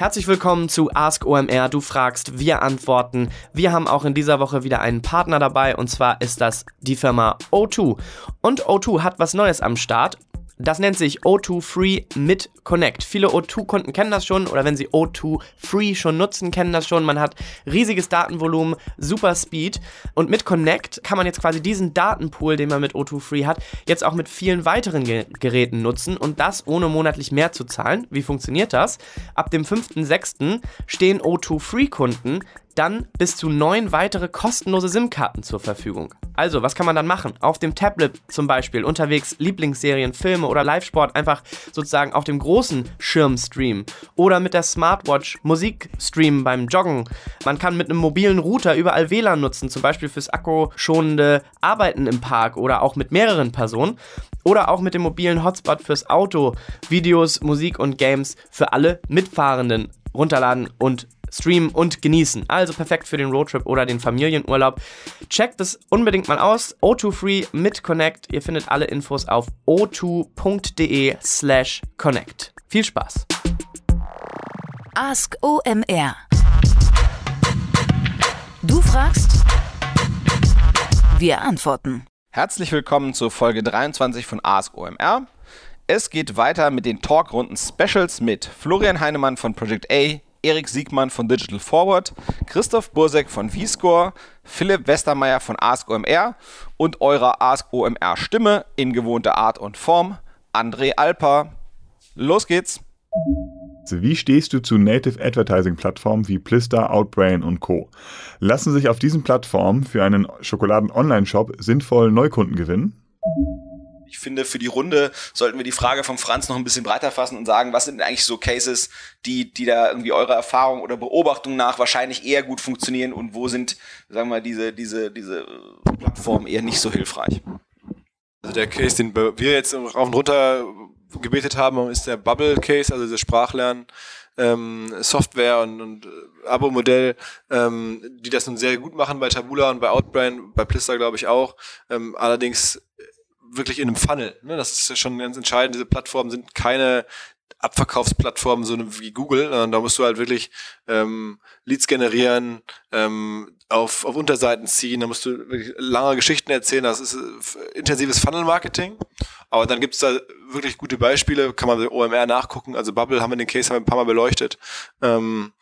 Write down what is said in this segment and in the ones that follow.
Herzlich willkommen zu Ask OMR. Du fragst, wir antworten. Wir haben auch in dieser Woche wieder einen Partner dabei und zwar ist das die Firma O2. Und O2 hat was Neues am Start. Das nennt sich O2 Free mit Connect. Viele O2-Kunden kennen das schon oder wenn sie O2 Free schon nutzen, kennen das schon. Man hat riesiges Datenvolumen, super Speed und mit Connect kann man jetzt quasi diesen Datenpool, den man mit O2 Free hat, jetzt auch mit vielen weiteren Ge Geräten nutzen und das ohne monatlich mehr zu zahlen. Wie funktioniert das? Ab dem 5.6. stehen O2 Free Kunden dann bis zu neun weitere kostenlose SIM-Karten zur Verfügung. Also, was kann man dann machen? Auf dem Tablet zum Beispiel unterwegs Lieblingsserien, Filme oder Live-Sport einfach sozusagen auf dem großen Schirm streamen. Oder mit der Smartwatch Musik streamen beim Joggen. Man kann mit einem mobilen Router überall WLAN nutzen, zum Beispiel fürs akkuschonende Arbeiten im Park oder auch mit mehreren Personen. Oder auch mit dem mobilen Hotspot fürs Auto, Videos, Musik und Games für alle Mitfahrenden runterladen und streamen und genießen. Also perfekt für den Roadtrip oder den Familienurlaub. Checkt es unbedingt mal aus. O2 Free mit Connect. Ihr findet alle Infos auf o2.de slash connect. Viel Spaß. Ask OMR. Du fragst, wir antworten. Herzlich willkommen zur Folge 23 von Ask OMR. Es geht weiter mit den Talkrunden Specials mit Florian Heinemann von Project A, Erik Siegmann von Digital Forward, Christoph Bursek von VScore, Philipp Westermeier von Ask OMR und eurer Ask OMR Stimme in gewohnter Art und Form, André Alper. Los geht's! Wie stehst du zu Native Advertising Plattformen wie Plister, Outbrain und Co? Lassen sich auf diesen Plattformen für einen Schokoladen-Online-Shop sinnvoll Neukunden gewinnen? Ich finde, für die Runde sollten wir die Frage von Franz noch ein bisschen breiter fassen und sagen, was sind eigentlich so Cases, die, die da irgendwie eurer Erfahrung oder Beobachtung nach wahrscheinlich eher gut funktionieren und wo sind, sagen wir mal, diese, diese, diese Plattformen eher nicht so hilfreich? Also der Case, den wir jetzt rauf und runter gebetet haben, ist der Bubble Case, also das Sprachlernen. Ähm, Software und, und äh, Abo-Modell, ähm, die das nun sehr gut machen bei Tabula und bei Outbrain, bei Plister glaube ich auch. Ähm, allerdings wirklich in einem Funnel. Ne? Das ist ja schon ganz entscheidend. Diese Plattformen sind keine Abverkaufsplattformen so wie Google. Da musst du halt wirklich ähm, Leads generieren, ähm, auf, auf Unterseiten ziehen, da musst du wirklich lange Geschichten erzählen. Das ist äh, intensives Funnel-Marketing. Aber dann gibt's da wirklich gute Beispiele, kann man bei OMR nachgucken. Also Bubble haben wir den Case haben wir ein paar Mal beleuchtet. Ähm,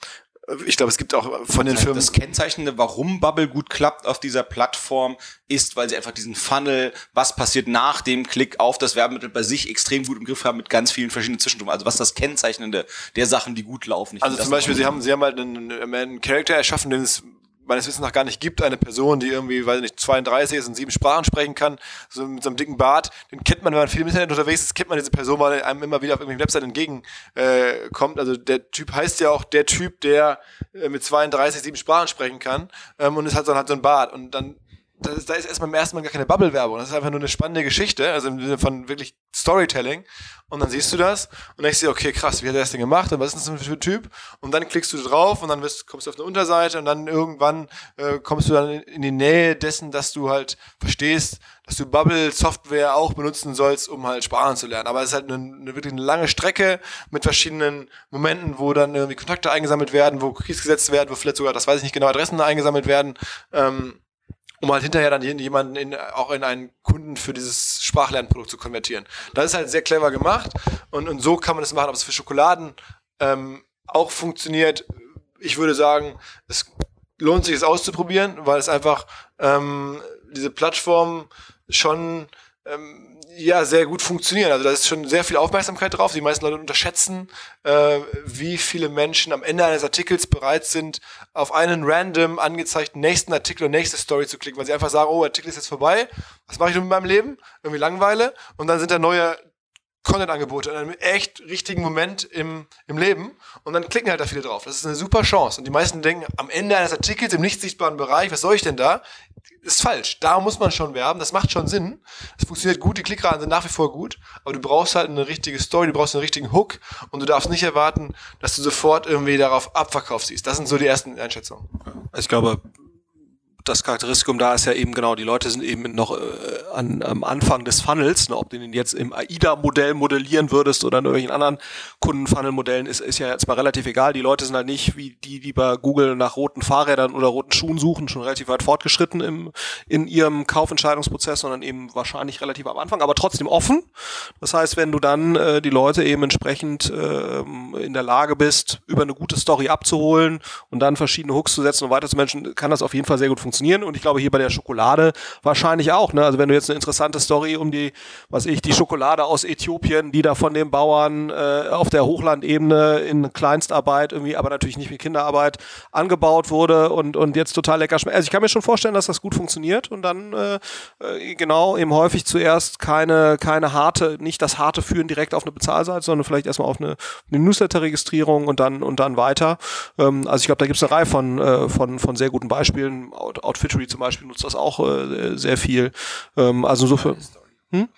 ich glaube, es gibt auch von den Firmen. Das Kennzeichnende, warum Bubble gut klappt auf dieser Plattform, ist, weil sie einfach diesen Funnel, was passiert nach dem Klick auf das Werbemittel bei sich extrem gut im Griff haben mit ganz vielen verschiedenen Zwischenstufen. Also was ist das Kennzeichnende der Sachen, die gut laufen. Ich also zum Beispiel, sie haben, sie haben halt einen, einen Charakter erschaffen, den es meines Wissens nach gar nicht gibt, eine Person, die irgendwie, weiß nicht, 32 ist und sieben Sprachen sprechen kann, so mit so einem dicken Bart, den kennt man, wenn man viel im Internet unterwegs ist, kennt man diese Person, weil einem immer wieder auf irgendwelchen Webseiten entgegenkommt. Äh, also der Typ heißt ja auch der Typ, der äh, mit 32 sieben Sprachen sprechen kann ähm, und es hat dann halt so ein Bart und dann da ist, da ist erstmal im ersten Mal gar keine Bubble-Werbung. Das ist einfach nur eine spannende Geschichte, also im Sinne von wirklich Storytelling. Und dann siehst du das und denkst dir, okay, krass, wie hat er das denn gemacht und was ist das für ein Typ? Und dann klickst du drauf und dann wirst, kommst du auf eine Unterseite und dann irgendwann äh, kommst du dann in die Nähe dessen, dass du halt verstehst, dass du Bubble-Software auch benutzen sollst, um halt Sprachen zu lernen. Aber es ist halt eine, eine, wirklich eine lange Strecke mit verschiedenen Momenten, wo dann irgendwie Kontakte eingesammelt werden, wo Cookies gesetzt werden, wo vielleicht sogar, das weiß ich nicht genau, Adressen eingesammelt werden. Ähm, um halt hinterher dann jemanden in, auch in einen Kunden für dieses Sprachlernprodukt zu konvertieren. Das ist halt sehr clever gemacht und, und so kann man das machen. Ob es für Schokoladen ähm, auch funktioniert, ich würde sagen, es lohnt sich es auszuprobieren, weil es einfach ähm, diese Plattform schon ähm, ja sehr gut funktionieren. Also da ist schon sehr viel Aufmerksamkeit drauf. Die meisten Leute unterschätzen, äh, wie viele Menschen am Ende eines Artikels bereit sind, auf einen random angezeigten nächsten Artikel und nächste Story zu klicken, weil sie einfach sagen, oh, Artikel ist jetzt vorbei. Was mache ich nun mit meinem Leben? Irgendwie Langweile. Und dann sind da neue Content-Angebote in einem echt richtigen Moment im, im Leben und dann klicken halt da viele drauf. Das ist eine super Chance. Und die meisten denken, am Ende eines Artikels im nicht sichtbaren Bereich, was soll ich denn da? Ist falsch. Da muss man schon werben. Das macht schon Sinn. Das funktioniert gut. Die Klickraten sind nach wie vor gut. Aber du brauchst halt eine richtige Story. Du brauchst einen richtigen Hook. Und du darfst nicht erwarten, dass du sofort irgendwie darauf Abverkauf siehst. Das sind so die ersten Einschätzungen. Ich glaube, das Charakteristikum da ist ja eben genau, die Leute sind eben noch äh, an, am Anfang des Funnels, ne, ob du den jetzt im AIDA-Modell modellieren würdest oder in irgendwelchen anderen Kunden-Funnel-Modellen, ist, ist ja jetzt mal relativ egal. Die Leute sind halt nicht wie die, die bei Google nach roten Fahrrädern oder roten Schuhen suchen, schon relativ weit fortgeschritten im, in ihrem Kaufentscheidungsprozess, sondern eben wahrscheinlich relativ am Anfang, aber trotzdem offen. Das heißt, wenn du dann äh, die Leute eben entsprechend äh, in der Lage bist, über eine gute Story abzuholen und dann verschiedene Hooks zu setzen und weiter zu Menschen, kann das auf jeden Fall sehr gut funktionieren. Und ich glaube, hier bei der Schokolade wahrscheinlich auch. Ne? Also wenn du jetzt eine interessante Story um die, was ich, die Schokolade aus Äthiopien, die da von den Bauern äh, auf der Hochlandebene in Kleinstarbeit irgendwie, aber natürlich nicht mit Kinderarbeit angebaut wurde und, und jetzt total lecker schmeckt. Also ich kann mir schon vorstellen, dass das gut funktioniert und dann äh, äh genau eben häufig zuerst keine, keine harte, nicht das harte Führen direkt auf eine Bezahlseite, sondern vielleicht erstmal auf eine, eine Newsletter-Registrierung und dann und dann weiter. Ähm, also ich glaube, da gibt es eine Reihe von, äh, von, von sehr guten Beispielen. Out Outfittery zum Beispiel nutzt das auch äh, sehr viel. Ähm, also insofern. Hm?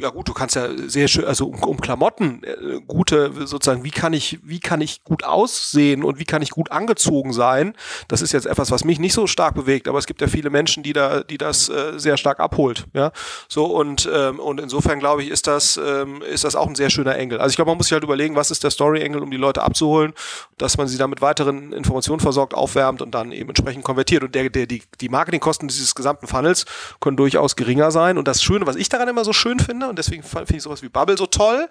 Ja gut, du kannst ja sehr schön, also um, um Klamotten, äh, gute, sozusagen, wie kann ich, wie kann ich gut aussehen und wie kann ich gut angezogen sein? Das ist jetzt etwas, was mich nicht so stark bewegt, aber es gibt ja viele Menschen, die da, die das äh, sehr stark abholt, ja. So und ähm, und insofern glaube ich, ist das ähm, ist das auch ein sehr schöner Engel. Also ich glaube, man muss sich halt überlegen, was ist der Story Engel, um die Leute abzuholen, dass man sie dann mit weiteren Informationen versorgt, aufwärmt und dann eben entsprechend konvertiert. Und der, der die die Marketingkosten dieses gesamten Funnels können durchaus geringer sein. Und das Schöne, was ich daran immer so schön finde, und deswegen finde ich sowas wie Bubble so toll.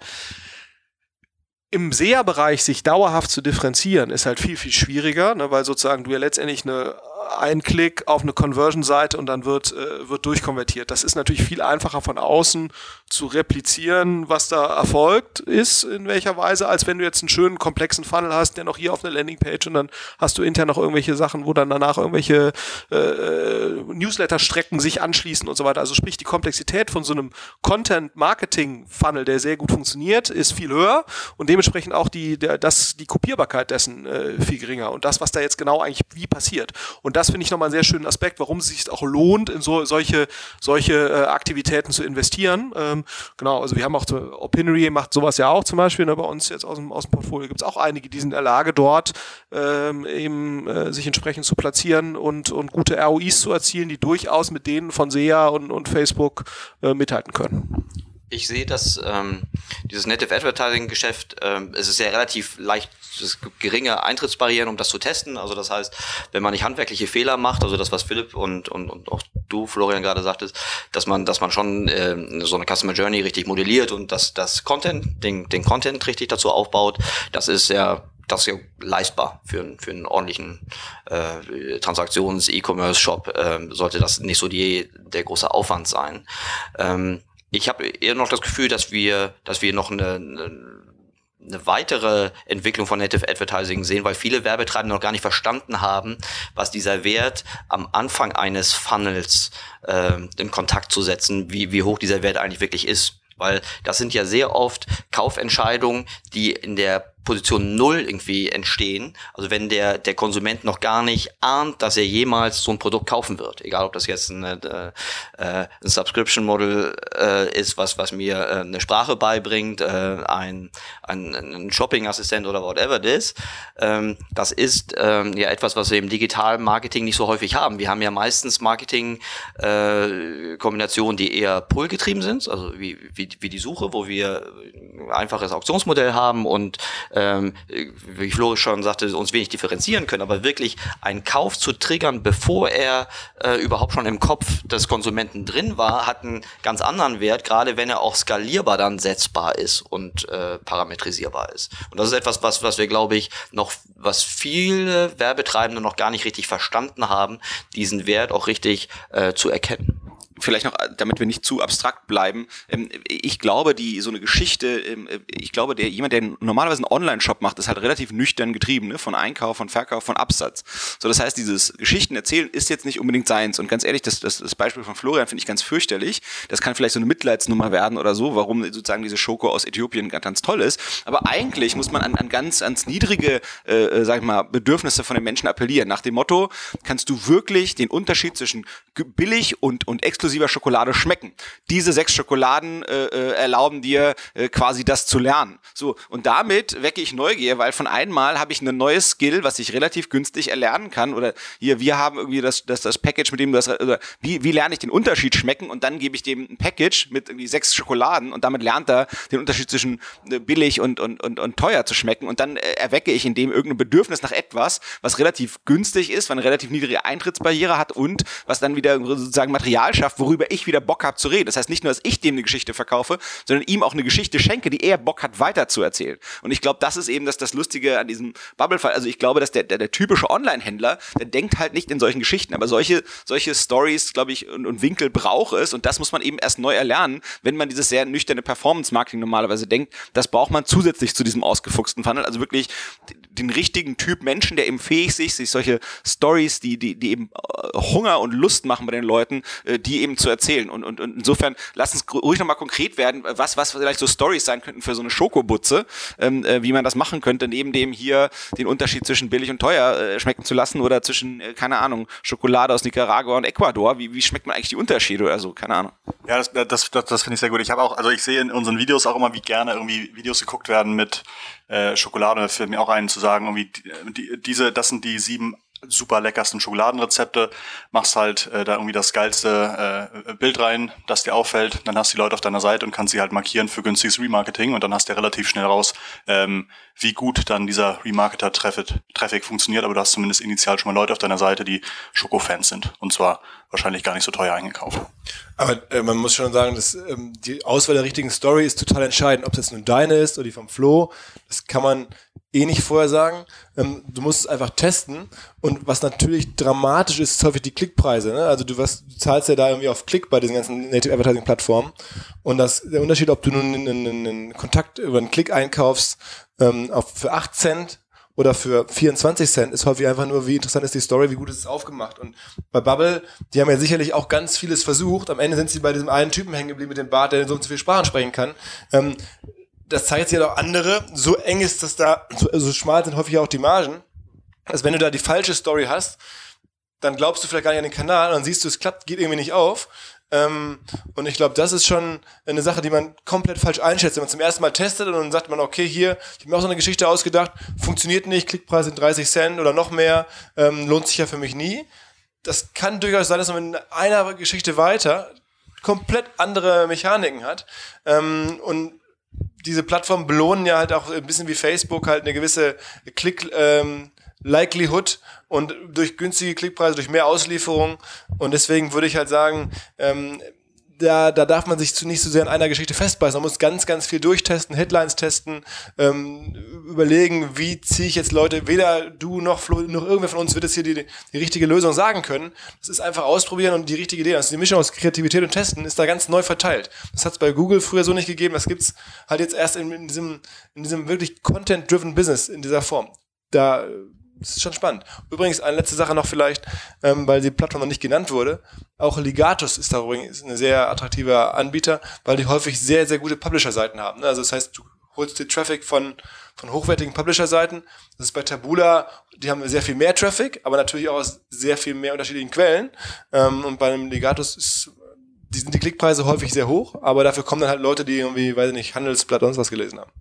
Im SEA-Bereich sich dauerhaft zu differenzieren, ist halt viel, viel schwieriger, ne, weil sozusagen du ja letztendlich eine ein Klick auf eine Conversion-Seite und dann wird, äh, wird durchkonvertiert. Das ist natürlich viel einfacher von außen zu replizieren, was da erfolgt ist, in welcher Weise, als wenn du jetzt einen schönen, komplexen Funnel hast, der noch hier auf einer Landingpage und dann hast du intern noch irgendwelche Sachen, wo dann danach irgendwelche äh, Newsletter-Strecken sich anschließen und so weiter. Also sprich, die Komplexität von so einem Content-Marketing-Funnel, der sehr gut funktioniert, ist viel höher und dementsprechend auch die, der, das, die Kopierbarkeit dessen äh, viel geringer und das, was da jetzt genau eigentlich wie passiert. Und das finde ich nochmal einen sehr schönen Aspekt, warum es sich auch lohnt, in so, solche, solche äh, Aktivitäten zu investieren. Ähm, genau, also wir haben auch, Opinory macht sowas ja auch zum Beispiel, ne, bei uns jetzt aus dem, aus dem Portfolio gibt es auch einige, die sind in der Lage, dort ähm, eben äh, sich entsprechend zu platzieren und, und gute ROIs zu erzielen, die durchaus mit denen von SEA und, und Facebook äh, mithalten können. Ich sehe, dass ähm, dieses Native Advertising Geschäft, ähm, es ist ja relativ leicht, es gibt geringe Eintrittsbarrieren, um das zu testen. Also das heißt, wenn man nicht handwerkliche Fehler macht, also das, was Philipp und, und, und auch du, Florian, gerade sagtest, dass man, dass man schon äh, so eine Customer Journey richtig modelliert und dass das Content, den, den Content richtig dazu aufbaut, das ist ja das ist ja leistbar für, für einen ordentlichen äh, Transaktions-E-Commerce-Shop. Äh, sollte das nicht so die, der große Aufwand sein. Ähm, ich habe eher noch das Gefühl, dass wir, dass wir noch eine, eine eine weitere Entwicklung von Native Advertising sehen, weil viele Werbetreibende noch gar nicht verstanden haben, was dieser Wert am Anfang eines Funnels äh, in Kontakt zu setzen, wie, wie hoch dieser Wert eigentlich wirklich ist. Weil das sind ja sehr oft Kaufentscheidungen, die in der Position Null irgendwie entstehen. Also wenn der, der Konsument noch gar nicht ahnt, dass er jemals so ein Produkt kaufen wird. Egal, ob das jetzt ein, äh, ein Subscription Model äh, ist, was, was mir äh, eine Sprache beibringt, äh, ein, ein, ein Shopping-Assistent oder whatever it is. Ähm, das ist ähm, ja etwas, was wir im digitalen Marketing nicht so häufig haben. Wir haben ja meistens Marketing-Kombinationen, äh, die eher pull-getrieben sind, also wie, wie, wie die Suche, wo wir ein einfaches Auktionsmodell haben und ähm, wie Florian schon sagte, uns wenig differenzieren können, aber wirklich einen Kauf zu triggern, bevor er äh, überhaupt schon im Kopf des Konsumenten drin war, hat einen ganz anderen Wert, gerade wenn er auch skalierbar dann setzbar ist und äh, parametrisierbar ist. Und das ist etwas, was, was wir, glaube ich, noch, was viele Werbetreibende noch gar nicht richtig verstanden haben, diesen Wert auch richtig äh, zu erkennen vielleicht noch, damit wir nicht zu abstrakt bleiben, ähm, ich glaube, die so eine Geschichte, ähm, ich glaube, der jemand, der normalerweise einen Online-Shop macht, ist halt relativ nüchtern getrieben, ne? von Einkauf, von Verkauf, von Absatz. So, das heißt, dieses Geschichten erzählen ist jetzt nicht unbedingt seins. Und ganz ehrlich, das, das, das Beispiel von Florian finde ich ganz fürchterlich. Das kann vielleicht so eine Mitleidsnummer werden oder so, warum sozusagen diese Schoko aus Äthiopien ganz, ganz toll ist. Aber eigentlich muss man an, an ganz ans niedrige, äh, äh, sag ich mal, Bedürfnisse von den Menschen appellieren. Nach dem Motto, kannst du wirklich den Unterschied zwischen billig und, und exklusiv exklusiver Schokolade schmecken. Diese sechs Schokoladen äh, äh, erlauben dir äh, quasi das zu lernen. So und damit wecke ich Neugier, weil von einmal habe ich ein neues Skill, was ich relativ günstig erlernen kann. Oder hier, wir haben irgendwie das, das, das Package, mit dem du das, oder wie, wie lerne ich den Unterschied schmecken und dann gebe ich dem ein Package mit irgendwie sechs Schokoladen und damit lernt er den Unterschied zwischen äh, billig und, und, und, und teuer zu schmecken. Und dann äh, erwecke ich in dem irgendein Bedürfnis nach etwas, was relativ günstig ist, was eine relativ niedrige Eintrittsbarriere hat und was dann wieder sozusagen Material schafft, worüber ich wieder Bock habe zu reden. Das heißt nicht nur, dass ich dem eine Geschichte verkaufe, sondern ihm auch eine Geschichte schenke, die er Bock hat weiter zu erzählen. Und ich glaube, das ist eben das, das Lustige an diesem Bubble-Fall. Also ich glaube, dass der, der, der typische Online-Händler, der denkt halt nicht in solchen Geschichten. Aber solche, solche Stories, glaube ich, und, und Winkel braucht es. Und das muss man eben erst neu erlernen, wenn man dieses sehr nüchterne Performance-Marketing normalerweise denkt. Das braucht man zusätzlich zu diesem ausgefuchsten Funnel. Also wirklich den richtigen Typ Menschen, der eben fähig ist, sich solche Stories, die, die, die eben äh, Hunger und Lust machen bei den Leuten, äh, die eben zu erzählen. Und, und, und insofern lass uns ruhig nochmal konkret werden, was, was vielleicht so Stories sein könnten für so eine Schokobutze, ähm, äh, wie man das machen könnte, neben dem hier den Unterschied zwischen billig und teuer äh, schmecken zu lassen oder zwischen, äh, keine Ahnung, Schokolade aus Nicaragua und Ecuador. Wie, wie schmeckt man eigentlich die Unterschiede oder so? Keine Ahnung. Ja, das, das, das, das finde ich sehr gut. Ich habe auch, also ich sehe in unseren Videos auch immer, wie gerne irgendwie Videos geguckt werden mit äh, Schokolade. Da fällt mir auch ein zu sagen, irgendwie die, diese, das sind die sieben super leckersten Schokoladenrezepte, machst halt äh, da irgendwie das geilste äh, Bild rein, das dir auffällt, dann hast du die Leute auf deiner Seite und kannst sie halt markieren für günstiges Remarketing und dann hast du relativ schnell raus, ähm, wie gut dann dieser Remarketer-Traffic funktioniert, aber du hast zumindest initial schon mal Leute auf deiner Seite, die Schoko-Fans sind und zwar wahrscheinlich gar nicht so teuer eingekauft. Aber äh, man muss schon sagen, dass ähm, die Auswahl der richtigen Story ist total entscheidend, ob das jetzt nun deine ist oder die vom Flo. Das kann man eh nicht vorher sagen. Ähm, du musst es einfach testen. Und was natürlich dramatisch ist, ist häufig die Klickpreise. Ne? Also du, was, du zahlst ja da irgendwie auf Klick bei diesen ganzen Native Advertising Plattformen. Und das, der Unterschied, ob du nun einen, einen, einen Kontakt über einen Klick einkaufst ähm, auf, für 8 Cent oder für 24 Cent ist häufig einfach nur, wie interessant ist die Story, wie gut ist es aufgemacht. Und bei Bubble, die haben ja sicherlich auch ganz vieles versucht. Am Ende sind sie bei diesem einen Typen hängen geblieben mit dem Bart, der so und so viele Sprachen sprechen kann. Ähm, das zeigt sich ja auch andere. So eng ist das da, so, so schmal sind häufig auch die Margen. Also wenn du da die falsche Story hast, dann glaubst du vielleicht gar nicht an den Kanal und dann siehst du, es klappt, geht irgendwie nicht auf. Ähm, und ich glaube, das ist schon eine Sache, die man komplett falsch einschätzt. Wenn man zum ersten Mal testet und dann sagt man, okay, hier, ich habe mir auch so eine Geschichte ausgedacht, funktioniert nicht, Klickpreis sind 30 Cent oder noch mehr, ähm, lohnt sich ja für mich nie. Das kann durchaus sein, dass man mit einer Geschichte weiter komplett andere Mechaniken hat. Ähm, und diese Plattformen belohnen ja halt auch ein bisschen wie Facebook halt eine gewisse Klick, ähm, Likelihood und durch günstige Klickpreise, durch mehr Auslieferung. Und deswegen würde ich halt sagen, ähm, da, da darf man sich nicht so sehr an einer Geschichte festbeißen. Man muss ganz, ganz viel durchtesten, Headlines testen, ähm, überlegen, wie ziehe ich jetzt Leute, weder du noch Flo, noch irgendwer von uns wird jetzt hier die, die richtige Lösung sagen können. Das ist einfach ausprobieren und die richtige Idee. Also die Mischung aus Kreativität und Testen ist da ganz neu verteilt. Das hat es bei Google früher so nicht gegeben. Das gibt's halt jetzt erst in, in diesem, in diesem wirklich Content-driven Business in dieser Form. Da das ist schon spannend. Übrigens, eine letzte Sache noch vielleicht, ähm, weil die Plattform noch nicht genannt wurde. Auch Ligatus ist da übrigens ein sehr attraktiver Anbieter, weil die häufig sehr, sehr gute Publisher-Seiten haben. Ne? Also das heißt, du holst dir Traffic von, von hochwertigen Publisher-Seiten. Das ist bei Tabula, die haben sehr viel mehr Traffic, aber natürlich auch aus sehr viel mehr unterschiedlichen Quellen. Ähm, und bei einem Ligatus ist, die sind die Klickpreise häufig sehr hoch, aber dafür kommen dann halt Leute, die irgendwie, weiß ich nicht, Handelsblatt und was gelesen haben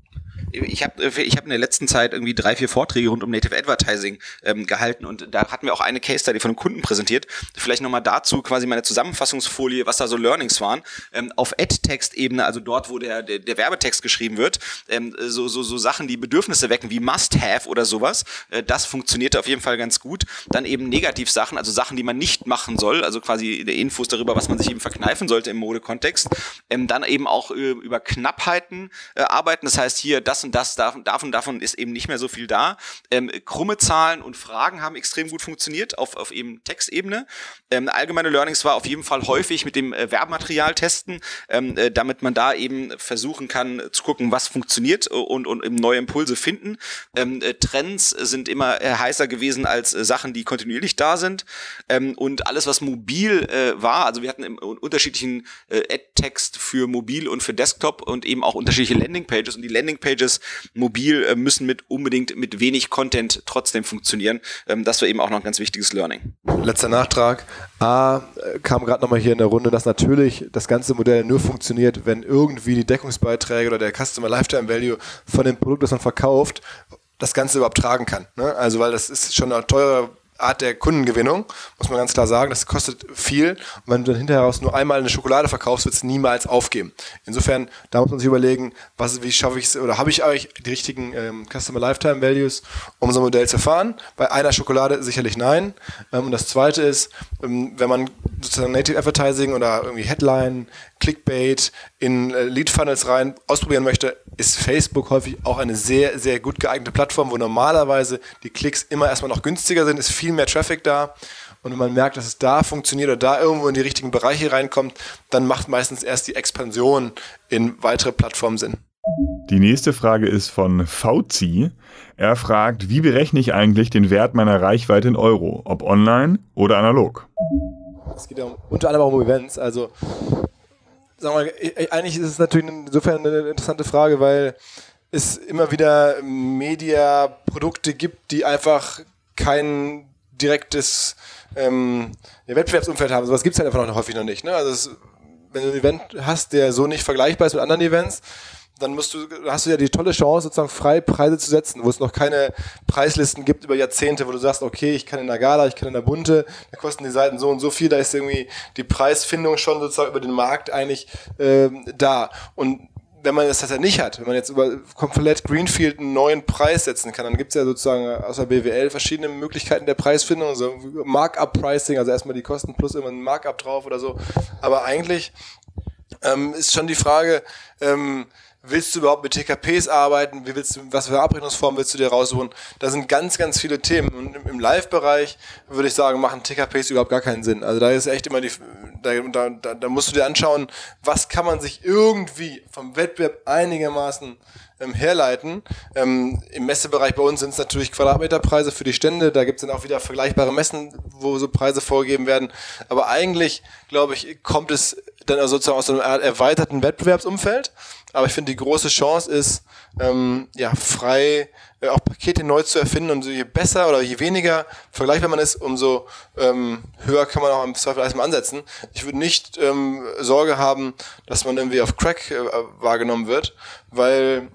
ich habe äh, ich hab in der letzten Zeit irgendwie drei, vier Vorträge rund um Native Advertising ähm, gehalten und da hatten wir auch eine Case Study von einem Kunden präsentiert. Vielleicht nochmal dazu quasi meine Zusammenfassungsfolie, was da so Learnings waren. Ähm, auf Ad-Text-Ebene, also dort, wo der, der, der Werbetext geschrieben wird, ähm, so, so, so Sachen, die Bedürfnisse wecken, wie Must-Have oder sowas, äh, das funktionierte auf jeden Fall ganz gut. Dann eben Negativsachen, also Sachen, die man nicht machen soll, also quasi Infos darüber, was man sich eben verkneifen sollte im Modekontext. Ähm, dann eben auch äh, über Knappheiten äh, arbeiten, das heißt hier, das und das, davon, davon, davon ist eben nicht mehr so viel da. Ähm, krumme Zahlen und Fragen haben extrem gut funktioniert auf, auf eben Textebene. Ähm, allgemeine Learnings war auf jeden Fall häufig mit dem äh, Werbematerial testen, ähm, äh, damit man da eben versuchen kann zu gucken, was funktioniert und, und eben neue Impulse finden. Ähm, äh, Trends sind immer äh, heißer gewesen als äh, Sachen, die kontinuierlich da sind. Ähm, und alles, was mobil äh, war, also wir hatten im unterschiedlichen äh, Ad-Text für mobil und für Desktop und eben auch unterschiedliche Landingpages und die Landingpages Business mobil äh, müssen mit unbedingt mit wenig Content trotzdem funktionieren. Ähm, das war eben auch noch ein ganz wichtiges Learning. Letzter Nachtrag. A, kam gerade nochmal hier in der Runde, dass natürlich das ganze Modell nur funktioniert, wenn irgendwie die Deckungsbeiträge oder der Customer Lifetime Value von dem Produkt, das man verkauft, das Ganze überhaupt tragen kann. Ne? Also, weil das ist schon eine teure Art der Kundengewinnung, muss man ganz klar sagen. Das kostet viel. Und wenn du dann hinterher nur einmal eine Schokolade verkaufst, wird es niemals aufgeben. Insofern, da muss man sich überlegen, was, wie schaffe ich es, oder habe ich eigentlich die richtigen ähm, Customer Lifetime Values, um so ein Modell zu fahren? Bei einer Schokolade sicherlich nein. Ähm, und das zweite ist, ähm, wenn man sozusagen Native Advertising oder irgendwie Headline, Clickbait in äh, Lead Funnels rein ausprobieren möchte, ist Facebook häufig auch eine sehr, sehr gut geeignete Plattform, wo normalerweise die Klicks immer erstmal noch günstiger sind, ist viel mehr Traffic da. Und wenn man merkt, dass es da funktioniert oder da irgendwo in die richtigen Bereiche reinkommt, dann macht meistens erst die Expansion in weitere Plattformen Sinn. Die nächste Frage ist von Fauzi. Er fragt, wie berechne ich eigentlich den Wert meiner Reichweite in Euro, ob online oder analog? Es geht ja um, unter anderem auch um Events. Also, sagen wir, mal, eigentlich ist es natürlich insofern eine interessante Frage, weil es immer wieder Media-Produkte gibt, die einfach kein direktes ähm, Wettbewerbsumfeld haben. Sowas gibt es halt einfach noch häufig noch nicht. Ne? Also es, wenn du ein Event hast, der so nicht vergleichbar ist mit anderen Events, dann musst du, hast du ja die tolle Chance, sozusagen frei Preise zu setzen, wo es noch keine Preislisten gibt über Jahrzehnte, wo du sagst, okay, ich kann in der Gala, ich kann in der Bunte, da kosten die Seiten so und so viel, da ist irgendwie die Preisfindung schon sozusagen über den Markt eigentlich ähm, da. Und wenn man das tatsächlich nicht hat, wenn man jetzt über komplett Greenfield einen neuen Preis setzen kann, dann gibt es ja sozusagen außer BWL verschiedene Möglichkeiten der Preisfindung, so Markup-Pricing, also erstmal die Kosten plus immer ein Markup drauf oder so. Aber eigentlich ähm, ist schon die Frage, ähm, willst du überhaupt mit TKPs arbeiten? Wie willst du, was für Abrechnungsformen willst du dir raussuchen? Da sind ganz, ganz viele Themen. Und im, Live-Bereich würde ich sagen, machen TKPs überhaupt gar keinen Sinn. Also da ist echt immer die, da, da, da musst du dir anschauen, was kann man sich irgendwie vom Wettbewerb einigermaßen ähm, herleiten. Ähm, Im Messebereich bei uns sind es natürlich Quadratmeterpreise für die Stände. Da gibt es dann auch wieder vergleichbare Messen, wo so Preise vorgegeben werden. Aber eigentlich, glaube ich, kommt es dann sozusagen aus einem erweiterten Wettbewerbsumfeld. Aber ich finde, die große Chance ist, ähm, ja, frei äh, auch Pakete neu zu erfinden. Und je besser oder je weniger vergleichbar man ist, umso ähm, höher kann man auch im Zweifel erstmal ansetzen. Ich würde nicht ähm, Sorge haben, dass man irgendwie auf Crack äh, wahrgenommen wird, weil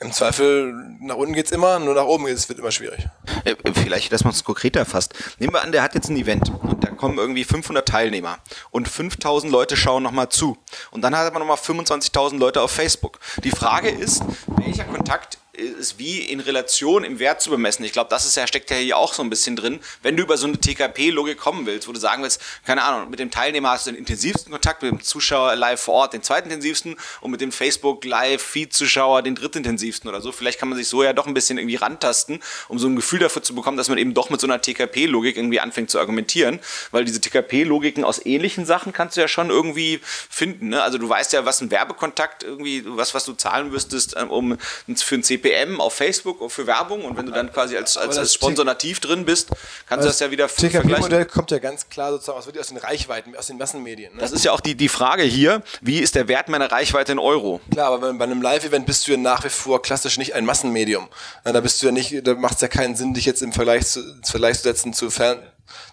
im Zweifel nach unten geht's immer, nur nach oben geht's, wird immer schwierig. Äh, vielleicht, dass man es konkreter fasst. Nehmen wir an, der hat jetzt ein Event und da kommen irgendwie 500 Teilnehmer und 5000 Leute schauen nochmal zu. Und dann hat man nochmal 25.000 Leute auf Facebook. Die Frage ist, welcher Kontakt ist wie in Relation im Wert zu bemessen. Ich glaube, das ist ja, steckt ja hier auch so ein bisschen drin. Wenn du über so eine TKP-Logik kommen willst, wo du sagen willst, keine Ahnung, mit dem Teilnehmer hast du den intensivsten Kontakt, mit dem Zuschauer live vor Ort den zweitintensivsten und mit dem Facebook Live Feed-Zuschauer den drittintensivsten oder so. Vielleicht kann man sich so ja doch ein bisschen irgendwie rantasten, um so ein Gefühl dafür zu bekommen, dass man eben doch mit so einer TKP-Logik irgendwie anfängt zu argumentieren, weil diese TKP-Logiken aus ähnlichen Sachen kannst du ja schon irgendwie finden. Ne? Also du weißt ja, was ein Werbekontakt irgendwie, was, was du zahlen müsstest, ähm, um für ein CP CPM auf Facebook für Werbung und wenn du dann quasi als, als, als Sponsor nativ drin bist, kannst du das ja wieder vergleichen. TKP-Modell kommt ja ganz klar sozusagen aus, aus den Reichweiten, aus den Massenmedien. Ne? Das ist ja auch die, die Frage hier, wie ist der Wert meiner Reichweite in Euro? Klar, aber bei einem Live-Event bist du ja nach wie vor klassisch nicht ein Massenmedium. Da bist du ja nicht, da macht es ja keinen Sinn, dich jetzt im Vergleich zu, Vergleich zu setzen zu Fern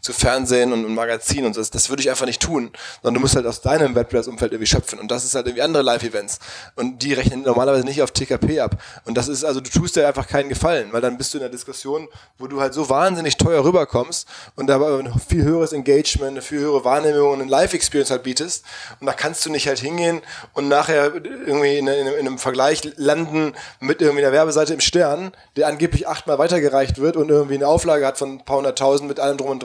zu Fernsehen und, und Magazin und das, das würde ich einfach nicht tun, sondern du musst halt aus deinem Wettbewerbsumfeld irgendwie schöpfen. Und das ist halt irgendwie andere Live-Events. Und die rechnen normalerweise nicht auf TKP ab. Und das ist also, du tust dir einfach keinen Gefallen, weil dann bist du in einer Diskussion, wo du halt so wahnsinnig teuer rüberkommst und da aber ein viel höheres Engagement, eine viel höhere Wahrnehmung und eine Live-Experience halt bietest. Und da kannst du nicht halt hingehen und nachher irgendwie in, in, in einem Vergleich landen mit irgendwie einer Werbeseite im Stern, der angeblich achtmal weitergereicht wird und irgendwie eine Auflage hat von ein paar hunderttausend mit allem drum und dran.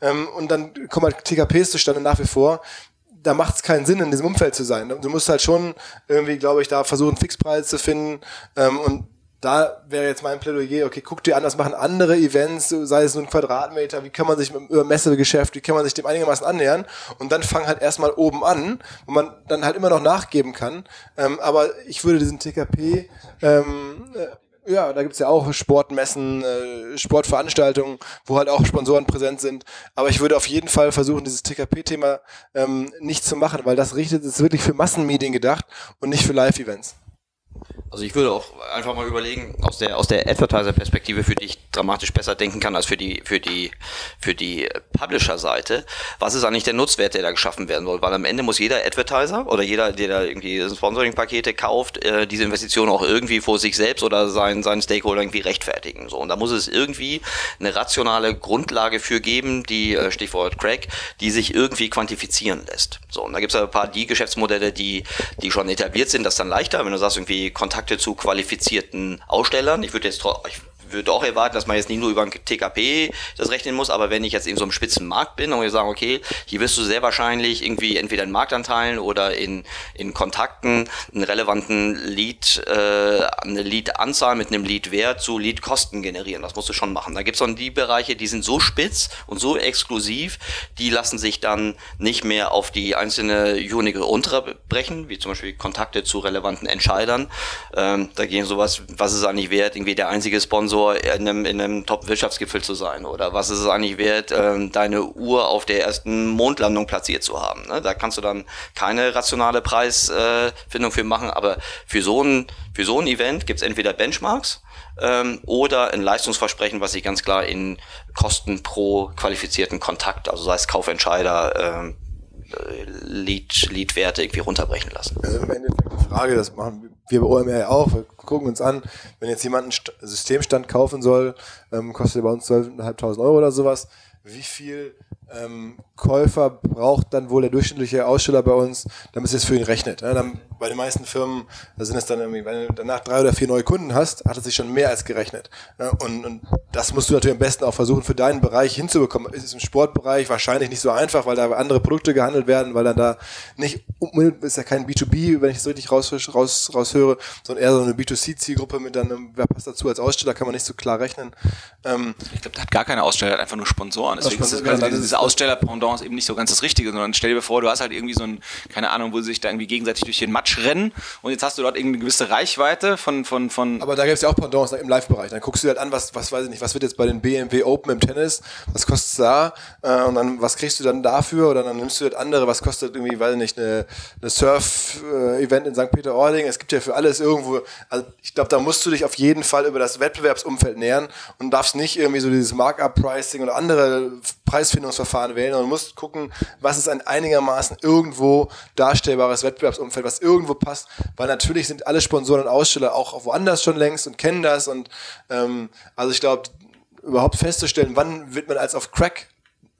Ähm, und dann kommen halt TKPs zustande nach wie vor. Da macht es keinen Sinn, in diesem Umfeld zu sein. Du musst halt schon irgendwie, glaube ich, da versuchen, Fixpreise zu finden. Ähm, und da wäre jetzt mein Plädoyer, okay, guck dir an, was machen andere Events, sei es nur ein Quadratmeter, wie kann man sich über Messegeschäft, wie kann man sich dem einigermaßen annähern und dann fang halt erstmal oben an, wo man dann halt immer noch nachgeben kann. Ähm, aber ich würde diesen TKP ähm, äh, ja, da gibt's ja auch Sportmessen, äh, Sportveranstaltungen, wo halt auch Sponsoren präsent sind. Aber ich würde auf jeden Fall versuchen, dieses TKP-Thema ähm, nicht zu machen, weil das richtet ist wirklich für Massenmedien gedacht und nicht für Live-Events. Also ich würde auch einfach mal überlegen, aus der, aus der Advertiser-Perspektive, für die ich dramatisch besser denken kann als für die, für die, für die Publisher-Seite, was ist eigentlich der Nutzwert, der da geschaffen werden soll? Weil am Ende muss jeder Advertiser oder jeder, der da irgendwie Sponsoring-Pakete kauft, äh, diese Investition auch irgendwie vor sich selbst oder seinen, seinen Stakeholder irgendwie rechtfertigen. So. Und da muss es irgendwie eine rationale Grundlage für geben, die, äh, Stichwort Crack, die sich irgendwie quantifizieren lässt. So. Und da gibt es ein paar die Geschäftsmodelle, die, die schon etabliert sind, das dann leichter, wenn du sagst, irgendwie Kontakt Kontakte zu qualifizierten Ausstellern. Ich würde jetzt ich würde auch erwarten, dass man jetzt nicht nur über ein TKP das rechnen muss, aber wenn ich jetzt in so einem spitzen Markt bin und wir sagen, okay, hier wirst du sehr wahrscheinlich irgendwie entweder in Marktanteilen oder in, in Kontakten einen relevanten Lead, äh, eine Lead-Anzahl mit einem Lead-Wert zu Lead-Kosten generieren. Das musst du schon machen. Da gibt es dann die Bereiche, die sind so spitz und so exklusiv, die lassen sich dann nicht mehr auf die einzelne Unit unterbrechen, wie zum Beispiel Kontakte zu relevanten Entscheidern. Ähm, da gehen sowas, was ist eigentlich wert, irgendwie der einzige Sponsor in einem, in einem Top-Wirtschaftsgipfel zu sein? Oder was ist es eigentlich wert, ähm, deine Uhr auf der ersten Mondlandung platziert zu haben? Ne? Da kannst du dann keine rationale Preisfindung für machen, aber für so ein, für so ein Event gibt es entweder Benchmarks ähm, oder ein Leistungsversprechen, was sich ganz klar in Kosten pro qualifizierten Kontakt, also sei es Kaufentscheider, ähm, Lead, Leadwerte irgendwie runterbrechen lassen. Also im Endeffekt die Frage, das machen wir bei OMR ja auch, wir gucken uns an, wenn jetzt jemand einen Systemstand kaufen soll, ähm, kostet bei uns 12.500 Euro oder sowas, wie viel ähm, Käufer braucht dann wohl der durchschnittliche Aussteller bei uns, damit es jetzt für ihn rechnet. Ja, dann, bei den meisten Firmen, da sind es dann irgendwie, wenn du danach drei oder vier neue Kunden hast, hat es sich schon mehr als gerechnet. Ja, und, und das musst du natürlich am besten auch versuchen, für deinen Bereich hinzubekommen. Es ist im Sportbereich wahrscheinlich nicht so einfach, weil da andere Produkte gehandelt werden, weil dann da nicht, ist ja kein B2B, wenn ich das richtig raus, raus, raushöre, sondern eher so eine B2C-Zielgruppe mit dann, wer passt dazu als Aussteller, kann man nicht so klar rechnen. Ähm, ich glaube, der hat gar keine Aussteller, hat einfach nur Sponsoren. Deswegen ist das, quasi Aussteller-Pendant eben nicht so ganz das Richtige, sondern stell dir vor, du hast halt irgendwie so ein, keine Ahnung, wo sie sich da irgendwie gegenseitig durch den Matsch rennen und jetzt hast du dort irgendwie eine gewisse Reichweite von, von, von. Aber da gibt es ja auch Pendants im Live-Bereich. Dann guckst du halt an, was, was weiß ich nicht, was wird jetzt bei den BMW Open im Tennis, was kostet es da? Äh, und dann, was kriegst du dann dafür? Oder dann nimmst du halt andere, was kostet irgendwie, weiß ich nicht, eine, eine Surf-Event in St. Peter-Ording. Es gibt ja für alles irgendwo, also ich glaube, da musst du dich auf jeden Fall über das Wettbewerbsumfeld nähern und darfst nicht irgendwie so dieses Markup-Pricing oder andere Preisfindungsverfahren wählen, sondern musst gucken, was ist ein einigermaßen irgendwo darstellbares Wettbewerbsumfeld, was irgendwo passt, weil natürlich sind alle Sponsoren und Aussteller auch woanders schon längst und kennen das. Und ähm, also ich glaube, überhaupt festzustellen, wann wird man als auf Crack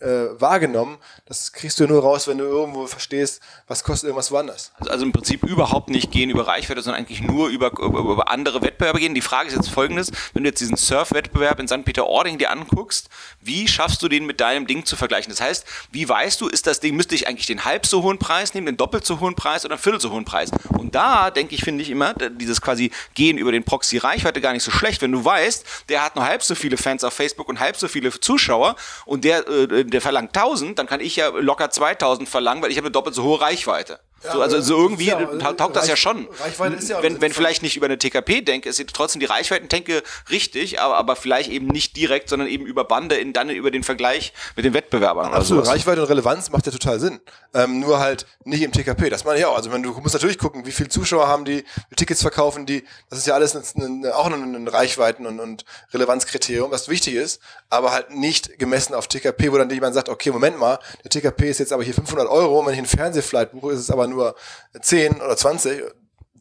äh, wahrgenommen. Das kriegst du nur raus, wenn du irgendwo verstehst, was kostet irgendwas woanders. Also, also im Prinzip überhaupt nicht gehen über Reichweite, sondern eigentlich nur über, über, über andere Wettbewerbe gehen. Die Frage ist jetzt folgendes, wenn du jetzt diesen Surf-Wettbewerb in St. Peter-Ording dir anguckst, wie schaffst du den mit deinem Ding zu vergleichen? Das heißt, wie weißt du, ist das Ding, müsste ich eigentlich den halb so hohen Preis nehmen, den doppelt so hohen Preis oder einen viertel so hohen Preis? Und da, denke ich, finde ich immer, dieses quasi Gehen über den Proxy Reichweite gar nicht so schlecht, wenn du weißt, der hat nur halb so viele Fans auf Facebook und halb so viele Zuschauer und der, äh, der verlangt 1000, dann kann ich ja locker 2000 verlangen, weil ich habe eine doppelt so hohe Reichweite. Ja, so, also so irgendwie ja, taugt das ja schon. Reichweite ist ja wenn, wenn vielleicht nicht über eine TKP denke, ist trotzdem die Reichweiten-Denke richtig, aber, aber vielleicht eben nicht direkt, sondern eben über Bande, in, dann über den Vergleich mit den Wettbewerbern. Also Reichweite und Relevanz macht ja total Sinn. Ähm, nur halt nicht im TKP. Das meine ich auch. Also wenn du musst natürlich gucken, wie viele Zuschauer haben die, Tickets verkaufen die. Das ist ja alles eine, eine, auch ein Reichweiten- und, und Relevanzkriterium, was wichtig ist, aber halt nicht gemessen auf TKP, wo dann jemand sagt, okay, Moment mal, der TKP ist jetzt aber hier 500 Euro, wenn ich einen Fernsehflight buche, ist es aber nur nur 10 oder 20,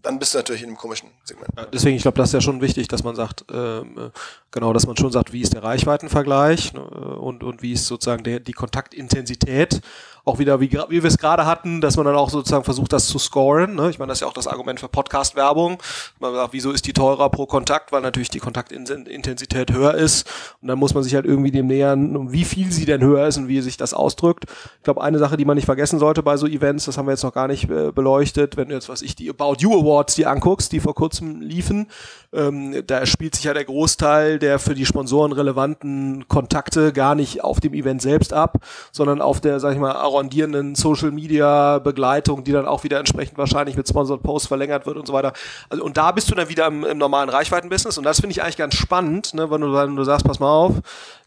dann bist du natürlich in einem komischen Segment. Deswegen, ich glaube, das ist ja schon wichtig, dass man sagt, ähm, genau, dass man schon sagt, wie ist der Reichweitenvergleich ne, und, und wie ist sozusagen der, die Kontaktintensität auch wieder, wie, wie wir es gerade hatten, dass man dann auch sozusagen versucht, das zu scoren. Ne? Ich meine, das ist ja auch das Argument für Podcast-Werbung. Man sagt, wieso ist die teurer pro Kontakt? Weil natürlich die Kontaktintensität höher ist. Und dann muss man sich halt irgendwie dem nähern, wie viel sie denn höher ist und wie sich das ausdrückt. Ich glaube, eine Sache, die man nicht vergessen sollte bei so Events, das haben wir jetzt noch gar nicht äh, beleuchtet, wenn du jetzt, was ich, die About You Awards die anguckst, die vor kurzem liefen, ähm, da spielt sich ja der Großteil der für die Sponsoren relevanten Kontakte gar nicht auf dem Event selbst ab, sondern auf der, sag ich mal, arrondierenden Social Media Begleitung, die dann auch wieder entsprechend wahrscheinlich mit Sponsored Posts verlängert wird und so weiter. Also, und da bist du dann wieder im, im normalen Reichweitenbusiness und das finde ich eigentlich ganz spannend, ne, wenn du, wenn du sagst, pass mal auf,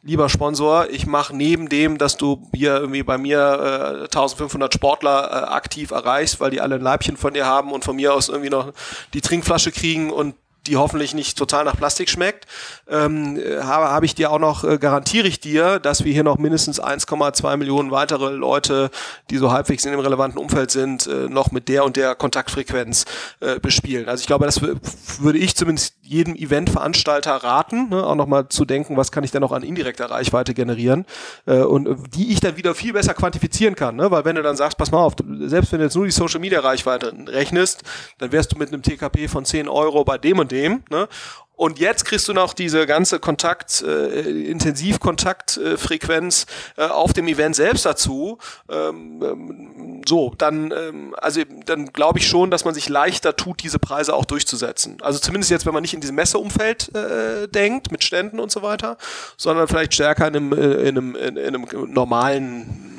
lieber Sponsor, ich mache neben dem, dass du hier irgendwie bei mir äh, 1500 Sportler äh, aktiv erreichst, weil die alle ein Leibchen von dir haben und von mir aus irgendwie noch die Trinkflasche kriegen und die hoffentlich nicht total nach Plastik schmeckt, ähm, habe, habe ich dir auch noch, äh, garantiere ich dir, dass wir hier noch mindestens 1,2 Millionen weitere Leute, die so halbwegs in dem relevanten Umfeld sind, äh, noch mit der und der Kontaktfrequenz äh, bespielen. Also ich glaube, das würde ich zumindest jedem Eventveranstalter raten, ne, auch nochmal zu denken, was kann ich denn noch an indirekter Reichweite generieren äh, und äh, die ich dann wieder viel besser quantifizieren kann, ne? weil wenn du dann sagst, pass mal auf, selbst wenn du jetzt nur die Social Media Reichweite rechnest, dann wärst du mit einem TKP von 10 Euro bei dem und dem dem. Ne? Und jetzt kriegst du noch diese ganze Kontakt, äh, Intensivkontaktfrequenz äh, auf dem Event selbst dazu. Ähm, ähm, so, dann, ähm, also dann glaube ich schon, dass man sich leichter tut, diese Preise auch durchzusetzen. Also zumindest jetzt, wenn man nicht in diesem Messeumfeld äh, denkt, mit Ständen und so weiter, sondern vielleicht stärker in einem, äh, in einem, in, in einem normalen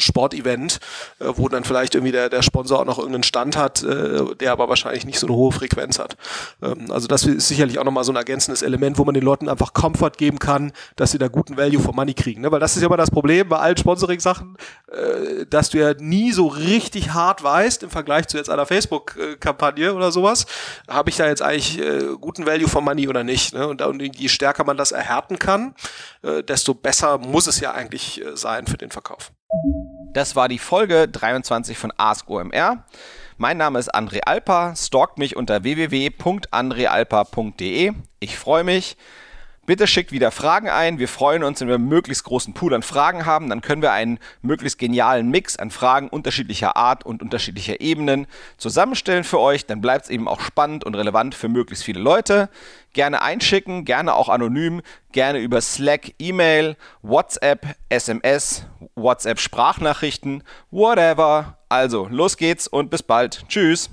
Sportevent, äh, wo dann vielleicht irgendwie der, der Sponsor auch noch irgendeinen Stand hat, äh, der aber wahrscheinlich nicht so eine hohe Frequenz hat. Ähm, also das ist sicherlich auch nochmal so ein ergänzendes Element, wo man den Leuten einfach Comfort geben kann, dass sie da guten Value for Money kriegen. Ne? Weil das ist ja immer das Problem bei allen Sponsoring-Sachen, äh, dass du ja nie so richtig hart weißt im Vergleich zu jetzt einer Facebook-Kampagne oder sowas, habe ich da jetzt eigentlich äh, guten Value for Money oder nicht. Ne? Und, und je stärker man das erhärten kann, äh, desto besser muss es ja eigentlich äh, sein für den Verkauf. Das war die Folge 23 von Ask OMR. Mein Name ist André Alper. Stalkt mich unter www.andrealper.de. Ich freue mich. Bitte schickt wieder Fragen ein. Wir freuen uns, wenn wir einen möglichst großen Pool an Fragen haben. Dann können wir einen möglichst genialen Mix an Fragen unterschiedlicher Art und unterschiedlicher Ebenen zusammenstellen für euch. Dann bleibt es eben auch spannend und relevant für möglichst viele Leute. Gerne einschicken, gerne auch anonym, gerne über Slack, E-Mail, WhatsApp, SMS, WhatsApp Sprachnachrichten, whatever. Also, los geht's und bis bald. Tschüss.